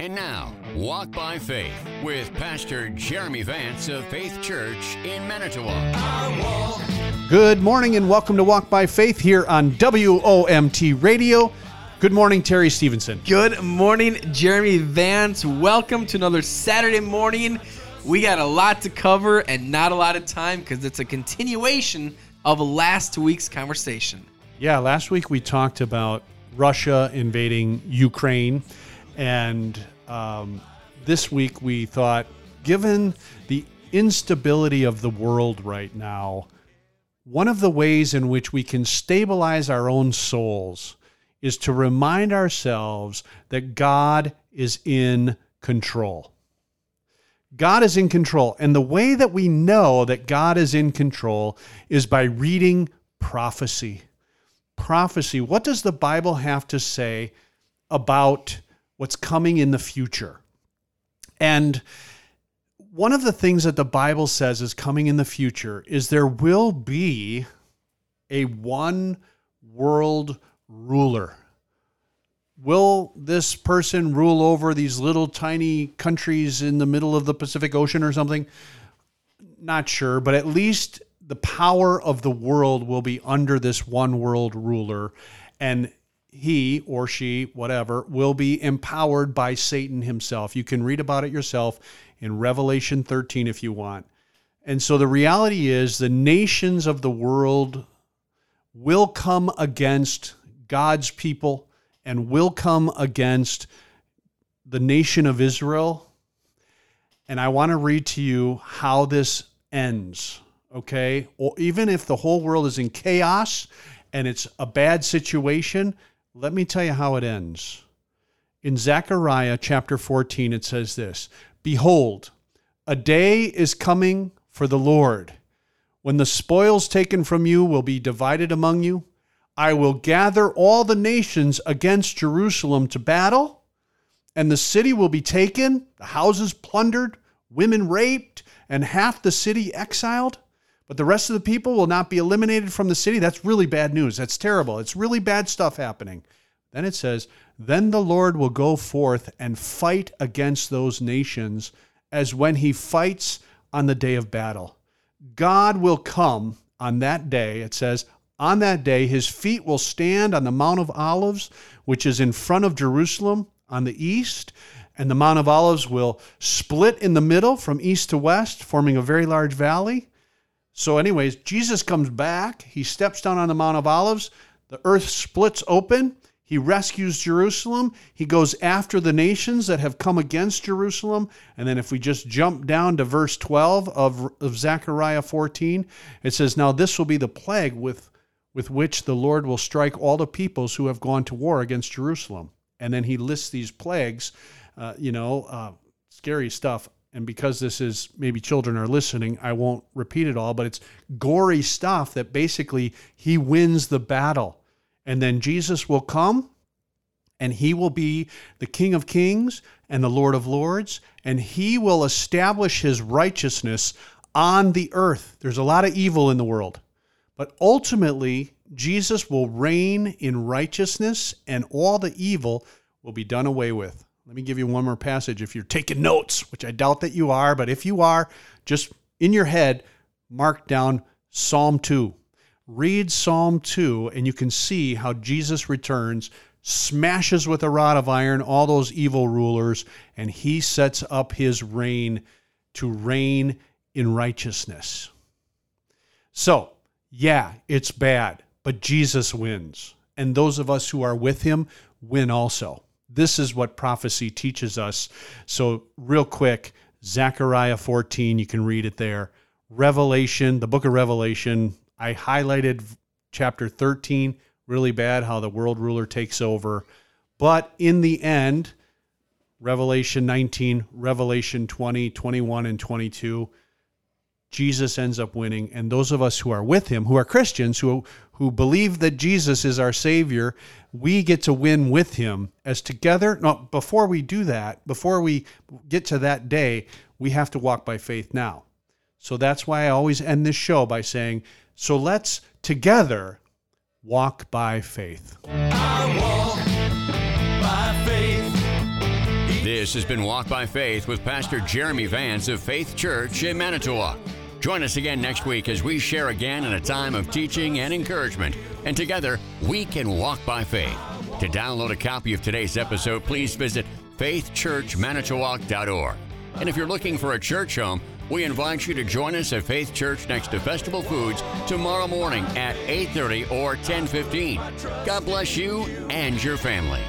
And now, Walk by Faith with Pastor Jeremy Vance of Faith Church in Manitowoc. Good morning and welcome to Walk by Faith here on WOMT Radio. Good morning, Terry Stevenson. Good morning, Jeremy Vance. Welcome to another Saturday morning. We got a lot to cover and not a lot of time because it's a continuation of last week's conversation. Yeah, last week we talked about Russia invading Ukraine, and um, this week we thought, given the instability of the world right now, one of the ways in which we can stabilize our own souls is to remind ourselves that God is in control. God is in control. And the way that we know that God is in control is by reading prophecy. Prophecy. What does the Bible have to say about what's coming in the future? And one of the things that the Bible says is coming in the future is there will be a one world ruler. Will this person rule over these little tiny countries in the middle of the Pacific Ocean or something? Not sure, but at least the power of the world will be under this one world ruler. And he or she, whatever, will be empowered by Satan himself. You can read about it yourself in Revelation 13 if you want. And so the reality is the nations of the world will come against God's people and will come against the nation of Israel. And I want to read to you how this ends, okay? Or even if the whole world is in chaos and it's a bad situation, let me tell you how it ends. In Zechariah chapter 14, it says this Behold, a day is coming for the Lord when the spoils taken from you will be divided among you. I will gather all the nations against Jerusalem to battle, and the city will be taken, the houses plundered, women raped, and half the city exiled. But the rest of the people will not be eliminated from the city. That's really bad news. That's terrible. It's really bad stuff happening. Then it says, Then the Lord will go forth and fight against those nations as when he fights on the day of battle. God will come on that day, it says, on that day, his feet will stand on the Mount of Olives, which is in front of Jerusalem on the east. And the Mount of Olives will split in the middle from east to west, forming a very large valley. So, anyways, Jesus comes back. He steps down on the Mount of Olives. The earth splits open. He rescues Jerusalem. He goes after the nations that have come against Jerusalem. And then, if we just jump down to verse 12 of, of Zechariah 14, it says, Now this will be the plague with with which the Lord will strike all the peoples who have gone to war against Jerusalem. And then he lists these plagues, uh, you know, uh, scary stuff. And because this is maybe children are listening, I won't repeat it all, but it's gory stuff that basically he wins the battle. And then Jesus will come and he will be the King of Kings and the Lord of Lords, and he will establish his righteousness on the earth. There's a lot of evil in the world. But ultimately, Jesus will reign in righteousness and all the evil will be done away with. Let me give you one more passage if you're taking notes, which I doubt that you are, but if you are, just in your head, mark down Psalm 2. Read Psalm 2, and you can see how Jesus returns, smashes with a rod of iron all those evil rulers, and he sets up his reign to reign in righteousness. So, yeah, it's bad, but Jesus wins. And those of us who are with him win also. This is what prophecy teaches us. So, real quick, Zechariah 14, you can read it there. Revelation, the book of Revelation, I highlighted chapter 13, really bad how the world ruler takes over. But in the end, Revelation 19, Revelation 20, 21, and 22, Jesus ends up winning. And those of us who are with him, who are Christians, who, who believe that Jesus is our Savior, we get to win with him as together. No, before we do that, before we get to that day, we have to walk by faith now. So that's why I always end this show by saying, so let's together walk by faith. This has been Walk by Faith with Pastor Jeremy Vance of Faith Church in Manitowoc. Join us again next week as we share again in a time of teaching and encouragement, and together we can walk by faith. To download a copy of today's episode, please visit faithchurchmanitowoc.org. And if you're looking for a church home, we invite you to join us at Faith Church next to Festival Foods tomorrow morning at 8:30 or 10:15. God bless you and your family.